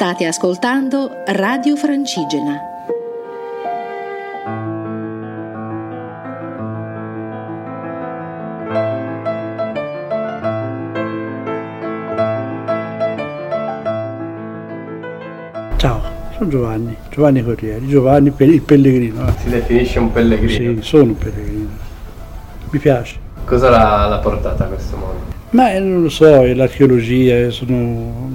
State ascoltando Radio Francigena. Ciao, sono Giovanni, Giovanni Corrieri, Giovanni il pellegrino. Si definisce un pellegrino? Sì, sono un pellegrino. Mi piace. Cosa l'ha, l'ha portata a questo mondo? Ma eh, non lo so, è l'archeologia, sono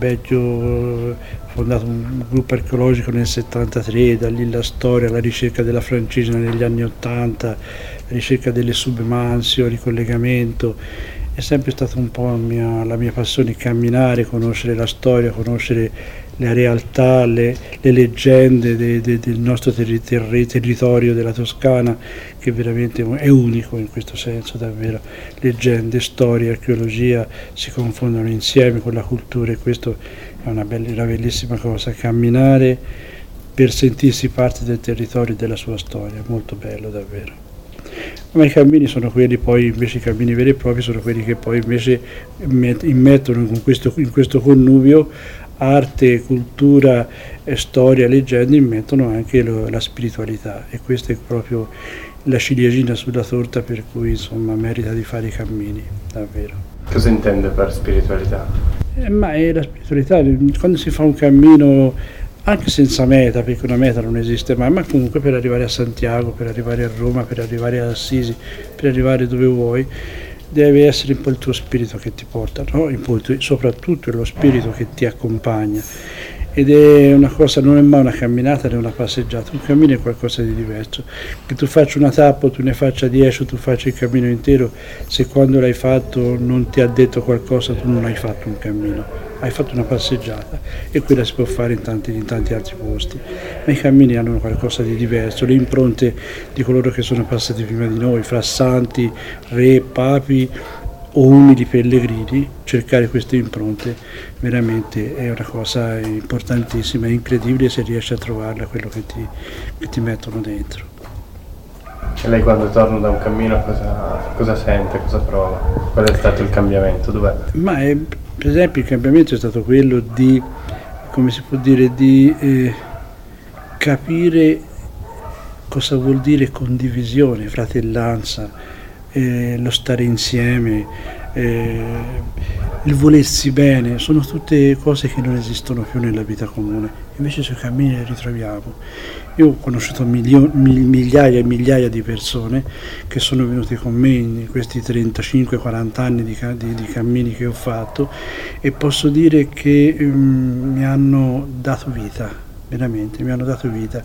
un vecchio, fondato un gruppo archeologico nel 73, da lì la storia, la ricerca della francigena negli anni 80, la ricerca delle submansio, ricollegamento. È sempre stata un po' mia, la mia passione camminare, conoscere la storia, conoscere la realtà, le, le leggende de, de, del nostro terri, terri, territorio della Toscana, che veramente è unico in questo senso, davvero. Leggende, storia, archeologia si confondono insieme con la cultura e questo è una, bella, una bellissima cosa, camminare per sentirsi parte del territorio e della sua storia, molto bello davvero ma i cammini sono quelli poi invece i cammini veri e propri sono quelli che poi invece immettono in questo, in questo connubio arte, cultura, storia, leggende immettono anche lo, la spiritualità e questa è proprio la ciliegina sulla torta per cui insomma merita di fare i cammini, davvero. Cosa intende per spiritualità? Eh, ma è la spiritualità, quando si fa un cammino anche senza meta, perché una meta non esiste mai, ma comunque per arrivare a Santiago, per arrivare a Roma, per arrivare a Assisi, per arrivare dove vuoi, deve essere un po' il tuo spirito che ti porta, no? soprattutto è lo spirito che ti accompagna ed è una cosa, non è mai una camminata né una passeggiata, un cammino è qualcosa di diverso, che tu faccia una tappa, tu ne faccia dieci o tu faccia il cammino intero, se quando l'hai fatto non ti ha detto qualcosa tu non hai fatto un cammino, hai fatto una passeggiata. E quella si può fare in tanti, in tanti altri posti, ma i cammini hanno qualcosa di diverso, le impronte di coloro che sono passati prima di noi, fra santi, re, papi, o umili pellegrini, cercare queste impronte veramente è una cosa importantissima, è incredibile se riesci a trovarla, quello che ti, che ti mettono dentro. E lei quando torna da un cammino cosa, cosa, sente, cosa prova? Qual è stato il cambiamento? Dov'è? Ma è, per esempio il cambiamento è stato quello di, come si può dire, di eh, capire cosa vuol dire condivisione, fratellanza, eh, lo stare insieme, eh, il volersi bene, sono tutte cose che non esistono più nella vita comune, invece sui cammini le ritroviamo. Io ho conosciuto milio- migliaia e migliaia di persone che sono venute con me in questi 35-40 anni di, di, di, cammini che ho fatto e posso dire che um, mi hanno dato vita, veramente, mi hanno dato vita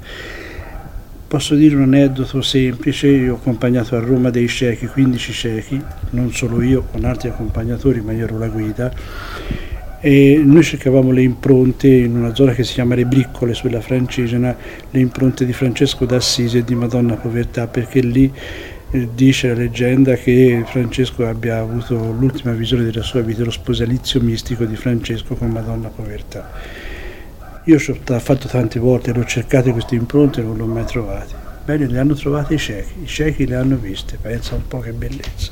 Posso dire un aneddoto semplice, io ho accompagnato a Roma dei ciechi, 15 ciechi, non solo io, con altri accompagnatori, ma io ero la guida, e noi cercavamo le impronte in una zona che si chiama Le Briccole sulla Francigena, le impronte di Francesco d'Assisi e di Madonna Povertà, perché lì eh, dice la leggenda che Francesco abbia avuto l'ultima visione della sua vita, lo sposalizio mistico di Francesco con Madonna Povertà io ho fatto tante volte, l'ho cercate queste impronte e non le ho mai trovate. Bene, le hanno trovate i ciechi, i ciechi le hanno viste, pensa un po' che bellezza.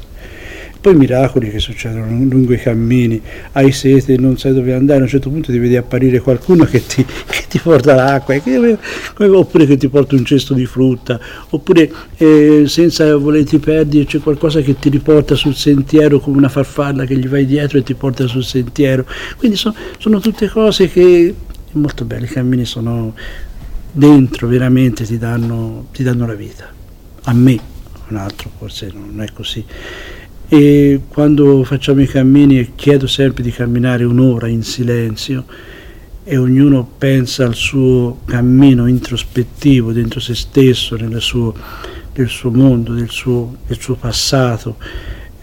Poi miracoli che succedono lungo i cammini, hai sete, non sai dove andare, a un certo punto ti vedi apparire qualcuno che ti, che ti porta l'acqua, che, oppure che ti porta un cesto di frutta, oppure eh, senza volerti perdere c'è qualcosa che ti riporta sul sentiero come una farfalla che gli vai dietro e ti porta sul sentiero. Quindi so, sono tutte cose che molto belli, i cammini sono dentro, veramente ti danno, ti danno la vita. A me, un altro forse non è così. E quando facciamo i cammini chiedo sempre di camminare un'ora in silenzio e ognuno pensa al suo cammino introspettivo dentro se stesso, nel suo, nel suo mondo, del suo, del suo passato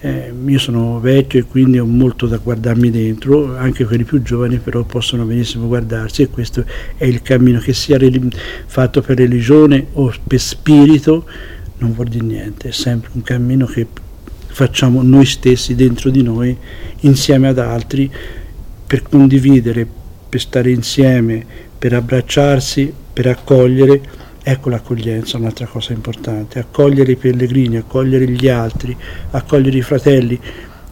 eh, io sono vecchio e quindi ho molto da guardarmi dentro, anche quelli più giovani però possono benissimo guardarsi e questo è il cammino che sia fatto per religione o per spirito, non vuol dire niente, è sempre un cammino che facciamo noi stessi dentro di noi, insieme ad altri, per condividere, per stare insieme, per abbracciarsi, per accogliere Ecco l'accoglienza, un'altra cosa importante, accogliere i pellegrini, accogliere gli altri, accogliere i fratelli.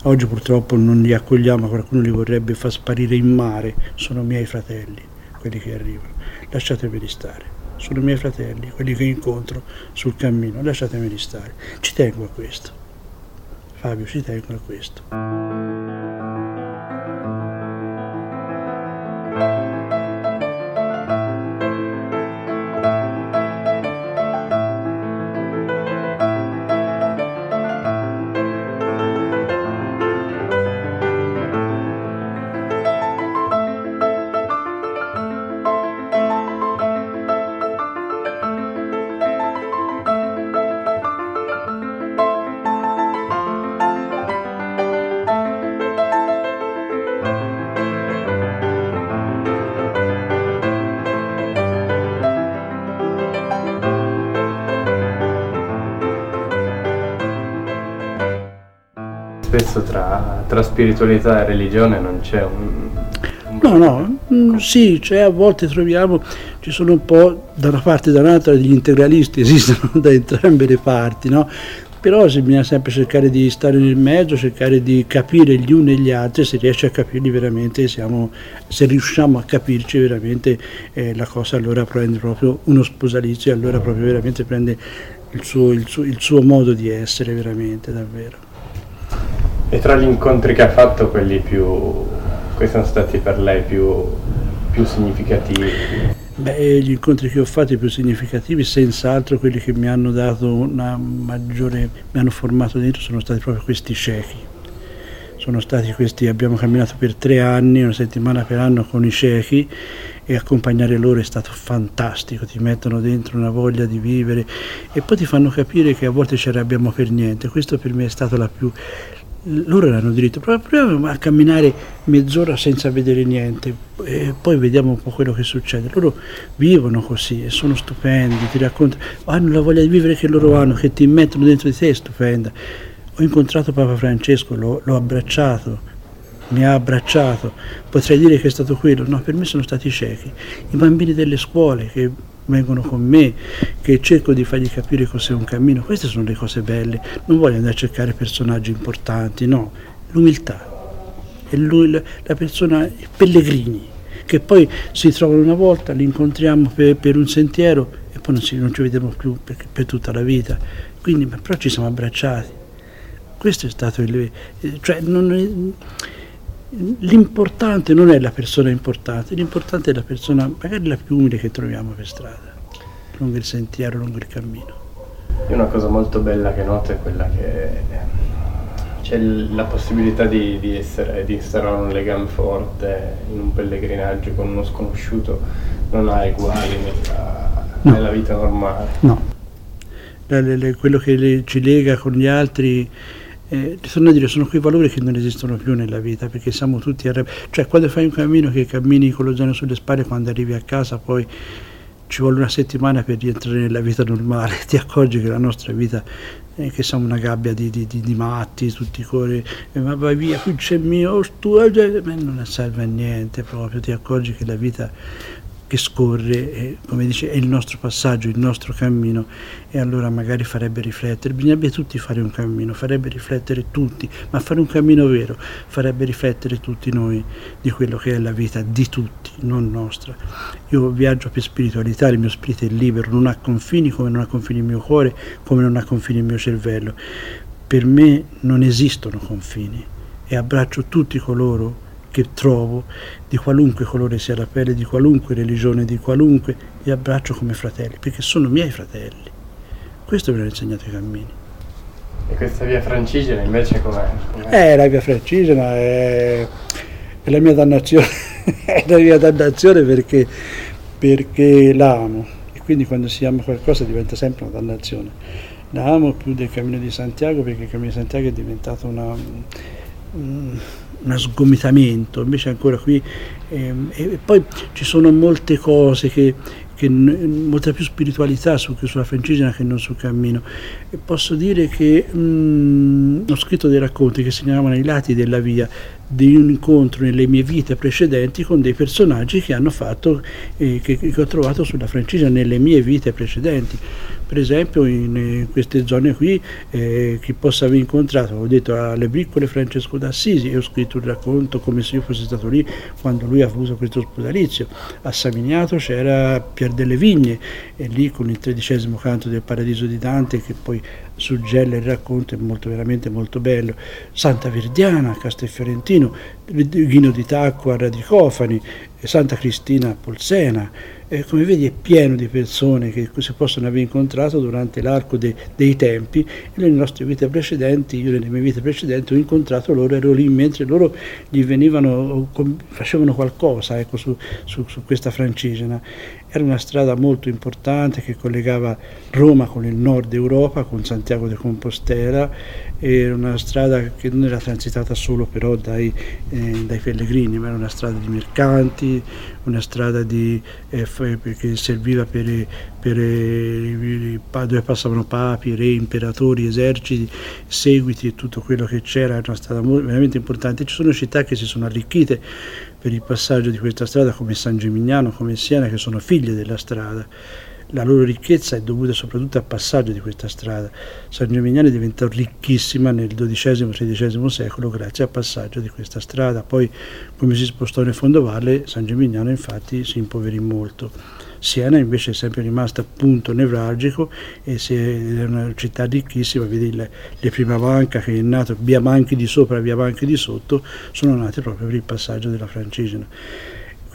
Oggi purtroppo non li accogliamo, qualcuno li vorrebbe far sparire in mare, sono miei fratelli. quelli che arrivano, lasciatemeli stare. Sono miei fratelli, quelli che incontro sul cammino, lasciatemeli stare. Ci tengo a questo. Fabio, ci tengo a questo. Spesso tra, tra spiritualità e religione non c'è un, No, no, mm, sì, cioè a volte troviamo, ci sono un po' da una parte e dall'altra degli integralisti, esistono da entrambe le parti, no? Però bisogna sempre cercare di stare nel mezzo, cercare di capire gli uni e gli altri, se riesce a capirli veramente, siamo, se riusciamo a capirci veramente eh, la cosa allora prende proprio uno sposalizio, allora proprio veramente prende il suo, il suo, il suo modo di essere veramente, davvero. E tra gli incontri che ha fatto, quelli più, quali sono stati per lei più, più significativi? Beh, gli incontri che ho fatto più significativi, senz'altro quelli che mi hanno dato una maggiore, mi hanno formato dentro, sono stati proprio questi ciechi. Sono stati questi, abbiamo camminato per tre anni, una settimana per anno con i ciechi e accompagnare loro è stato fantastico, ti mettono dentro una voglia di vivere e poi ti fanno capire che a volte ci arrabbiamo per niente. Questo per me è stato la più, loro hanno diritto proprio a camminare mezz'ora senza vedere niente e poi vediamo un po' quello che succede. Loro vivono così e sono stupendi, ti raccontano, hanno la voglia di vivere che loro hanno, che ti mettono dentro di te, è stupenda. Ho incontrato Papa Francesco, l'ho, l'ho abbracciato, mi ha abbracciato, potrei dire che è stato quello, no, per me sono stati ciechi. I bambini delle scuole che vengono con me, che cerco di fargli capire cos'è un cammino. Queste sono le cose belle. Non voglio andare a cercare personaggi importanti, no, l'umiltà. È lui, la persona, i pellegrini, che poi si trovano una volta, li incontriamo per, per un sentiero e poi non ci, non ci vediamo più per, per, tutta la vita. Quindi, però ci siamo abbracciati. Questo è stato il... Cioè, non L'importante non è la persona importante, l'importante è la persona, magari la più umile che troviamo per strada, lungo il sentiero, lungo il cammino. E una cosa molto bella che noto è quella che c'è la possibilità di, di, essere, di instaurare un legame forte in un pellegrinaggio con uno sconosciuto, non ha uguali nella, no. nella vita normale. No, quello che ci lega con gli altri eh, torno dire, sono quei valori che non esistono più nella vita perché siamo tutti arrabbiati. Cioè, quando fai un cammino che cammini con lo zaino sulle spalle, quando arrivi a casa, poi ci vuole una settimana per rientrare nella vita normale. Ti accorgi che la nostra vita è che siamo una gabbia di, di, di, di matti, tutti i cuori, eh, ma vai via, qui c'è mio, tu, eh, non serve a niente proprio. Ti accorgi che la vita che scorre, e, come dice, è il nostro passaggio, il nostro cammino e allora magari farebbe riflettere, bisognerebbe tutti fare un cammino, farebbe riflettere tutti, ma fare un cammino vero farebbe riflettere tutti noi di quello che è la vita di tutti, non nostra. Io viaggio per spiritualità, il mio spirito è libero, non ha confini come non ha confini il mio cuore, come non ha confini il mio cervello. Per me non esistono confini e abbraccio tutti coloro che trovo, di qualunque colore sia la pelle, di qualunque religione, di qualunque, li abbraccio come fratelli, perché sono miei fratelli. Questo mi hanno insegnato i cammini. E questa via francigena invece com'è? com'è? Eh, la via francigena è, è la mia dannazione, è la mia dannazione perché, perché la amo e quindi quando si ama qualcosa diventa sempre una dannazione. La amo più del Cammino di Santiago perché il Cammino di Santiago è diventato una... Um, uno sgomitamento, invece ancora qui ehm, e poi ci sono molte cose che, che molta più spiritualità su, sulla Francigena che non sul cammino. E posso dire che mh, mm, ho scritto dei racconti che segnalavano i lati della via di un incontro nelle mie vite precedenti con dei personaggi che hanno fatto eh, che, che ho trovato sulla Francigena nelle mie vite precedenti Per esempio in, queste zone qui eh, chi possa aver incontrato, ho detto alle piccole Francesco d'Assisi e ho scritto un racconto come se io fossi stato lì quando lui ha avuto questo ospedalizio. A Samignato c'era Pier delle Vigne e lì con il tredicesimo canto del Paradiso di Dante che poi suggella il racconto, è molto, veramente molto bello. Santa Verdiana, Castelfiorentino, Ghino di Tacqua, Radicofani, Santa Cristina Polsena, eh, come vedi è pieno di persone che si possono aver incontrato durante l'arco de, dei tempi e nelle nostre vite precedenti, io nelle mie vite precedenti ho incontrato loro, ero lì mentre loro gli venivano, facevano qualcosa ecco, su, su, su questa francigena. Era una strada molto importante che collegava Roma con il nord Europa, con Santiago de Compostela, era una strada che non era transitata solo però dai, eh, dai pellegrini, ma era una strada di mercanti, una strada di, eh, che serviva per, per eh, dove passavano papi, re, imperatori, eserciti, seguiti e tutto quello che c'era, era una strada veramente importante. Ci sono città che si sono arricchite per il passaggio di questa strada come San Gimignano, come Siena, che sono figlie della strada. La loro ricchezza è dovuta soprattutto al passaggio di questa strada. San Gimignano diventò ricchissima nel XII-XVI secolo grazie al passaggio di questa strada. Poi, come si spostò nel fondovalle, San Gimignano infatti si impoverì molto. Siena invece è sempre rimasta punto nevralgico e è una città ricchissima, vedi le, le prima banca che è nata, via Banchi di sopra via Banchi di sotto, sono nate proprio per il passaggio della Francigena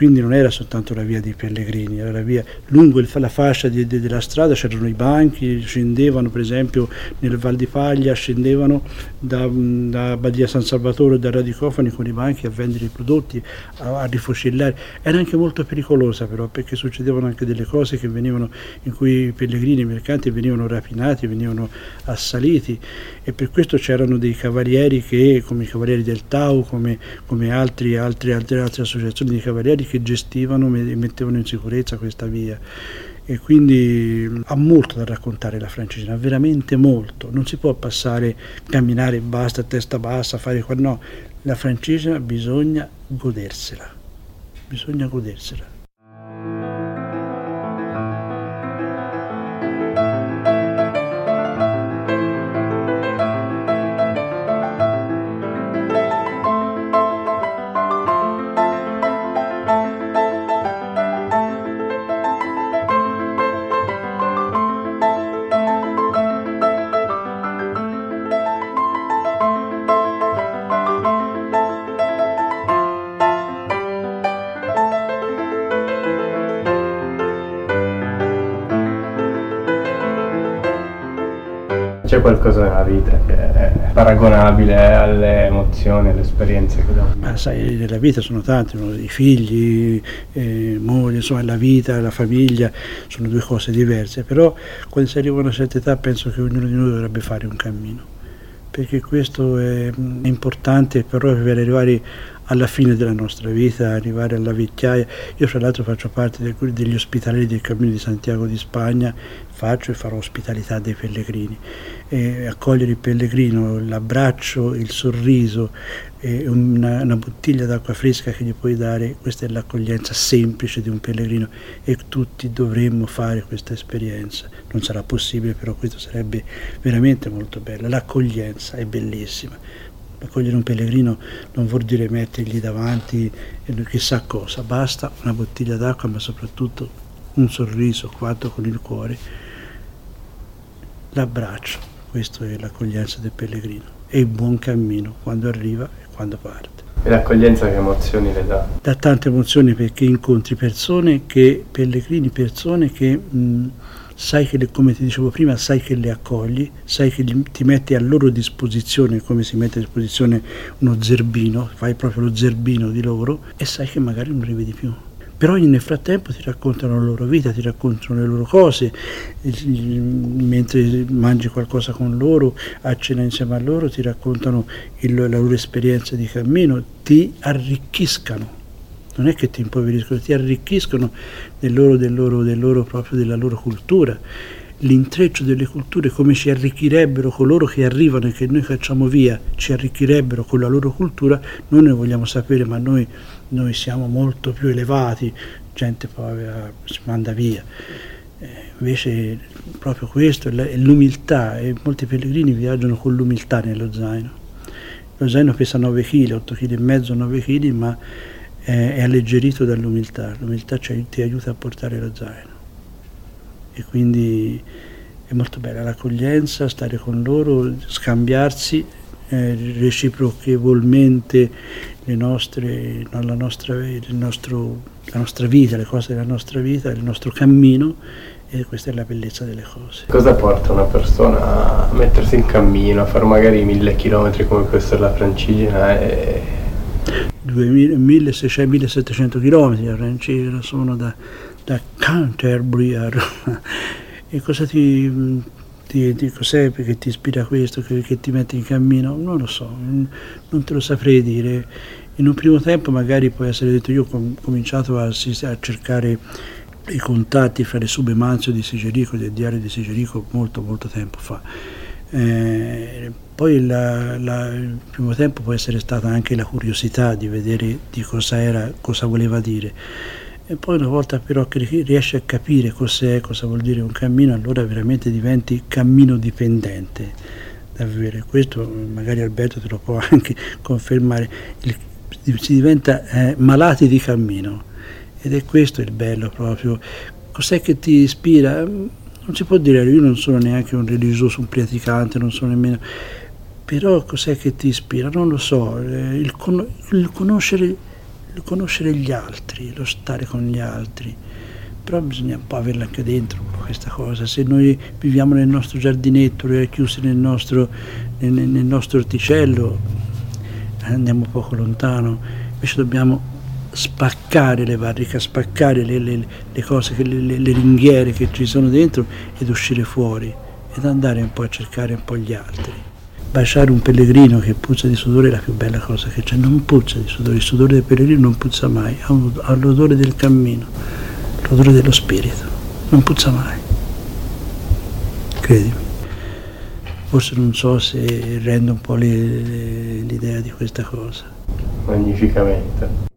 quindi non era soltanto la via dei pellegrini, era la via lungo il, la fascia di, di, della strada, c'erano i banchi, scendevano per esempio nel Val di Paglia, scendevano da, da Badia San Salvatore, da Radicofani con i banchi a vendere i prodotti, a, a rifocillare. Era anche molto pericolosa però perché succedevano anche delle cose venivano, in cui i pellegrini, i mercanti venivano rapinati, venivano assaliti e per questo c'erano dei cavalieri che, come i cavalieri del Tau, come, come altri, altri, altre, altre associazioni di cavalieri, che gestivano e mettevano in sicurezza questa via. E quindi ha molto da raccontare la francigena, veramente molto, non si può passare, camminare basta, testa bassa, fare qua, no, la francigena bisogna godersela, bisogna godersela. C'è qualcosa nella vita che è paragonabile alle emozioni, alle esperienze che abbiamo. Ma sai, nella vita sono tanti, i figli, eh, moglie, insomma la vita, la famiglia, sono due cose diverse, però quando si arriva a una certa età penso che ognuno di noi dovrebbe fare un cammino perché questo è importante però per arrivare alla fine della nostra vita, arrivare alla vecchiaia. Io fra l'altro faccio parte degli ospitalieri del Cammino di Santiago di Spagna, faccio e farò ospitalità dei pellegrini. E accogliere il pellegrino, l'abbraccio, il sorriso, una, una, bottiglia d'acqua fresca che gli puoi dare, questa è l'accoglienza semplice di un pellegrino e tutti dovremmo fare questa esperienza. Non sarà possibile, però questo sarebbe veramente molto bello. L'accoglienza è bellissima accogliere un pellegrino non vuol dire mettergli davanti chissà cosa, basta una bottiglia d'acqua ma soprattutto un sorriso fatto con il cuore, l'abbraccio, questa è l'accoglienza del pellegrino e il buon cammino quando arriva e quando parte. E l'accoglienza che emozioni le dà? Dà tante emozioni perché incontri persone che, pellegrini, persone che... Mh, sai che, le, come ti dicevo prima, sai che le accogli, sai che gli, ti metti a loro disposizione come si mette a disposizione uno zerbino, fai proprio lo zerbino di loro e sai che magari non rivedi più. Però nel frattempo ti raccontano la loro vita, ti raccontano le loro cose, mentre mangi qualcosa con loro, a cena insieme a loro, ti raccontano il, la loro esperienza di cammino, ti arricchiscano non è che ti impoveriscono, ti arricchiscono del loro, del loro, del loro, proprio della loro cultura. L'intreccio delle culture, come ci arricchirebbero coloro che arrivano e che noi cacciamo via, ci arricchirebbero con la loro cultura, noi ne vogliamo sapere, ma noi, noi siamo molto più elevati, gente povera si manda via. Eh, invece proprio questo è l'umiltà e molti pellegrini viaggiano con l'umiltà nello zaino. Lo zaino pesa 9 kg, 8 kg e mezzo, 9 kg, ma è, alleggerito dall'umiltà. L'umiltà ti aiuta a portare lo zaino. E quindi è molto bella l'accoglienza, stare con loro, scambiarsi eh, reciprochevolmente nostre, la, nostra, nostro, la nostra vita, le cose della nostra vita, il nostro cammino e questa è la bellezza delle cose. Cosa porta una persona a mettersi in cammino, a fare magari mille chilometri come questa la Francigena e... 1600-1700 km Francigena sono da, da Canterbury a Roma. E cosa ti, ti, ti, cos'è che ti ispira questo, che, che, ti mette in cammino? Non lo so, non te lo saprei dire. In un primo tempo magari può essere detto, io ho cominciato a, a cercare i contatti fra le sube Manzio di Sigerico, del diario di Sigerico, molto molto tempo fa. Eh, poi la, la, il primo tempo può essere stata anche la curiosità di vedere di cosa era, cosa voleva dire. E poi una volta però che riesci a capire cos'è, cosa vuol dire un cammino, allora veramente diventi cammino dipendente davvero. Questo magari Alberto te lo può anche confermare. Il, si diventa eh, malati di cammino ed è questo il bello proprio. Cos'è che ti ispira? Non si può dire, io non sono neanche un religioso, un praticante, non sono nemmeno... Però cos'è che ti ispira? Non lo so, eh, il, con- il, conoscere, il conoscere gli altri, lo stare con gli altri però bisogna un po' averla anche dentro questa cosa. Se noi viviamo nel nostro giardinetto, chiusi nel nostro, nel, nel nostro orticello, andiamo poco lontano, invece dobbiamo spaccare le barriche, spaccare le, le, le cose, le, le, ringhiere che ci sono dentro ed uscire fuori ed andare un po' a cercare un po' gli altri. Baciare un pellegrino che puzza di sudore è la più bella cosa che c'è, non puzza di sudore, il sudore del pellegrino non puzza mai, ha, un, ha l'odore del cammino, l'odore dello spirito, non puzza mai, credimi. Forse non so se rendo un po' l'idea di questa cosa. Magnificamente.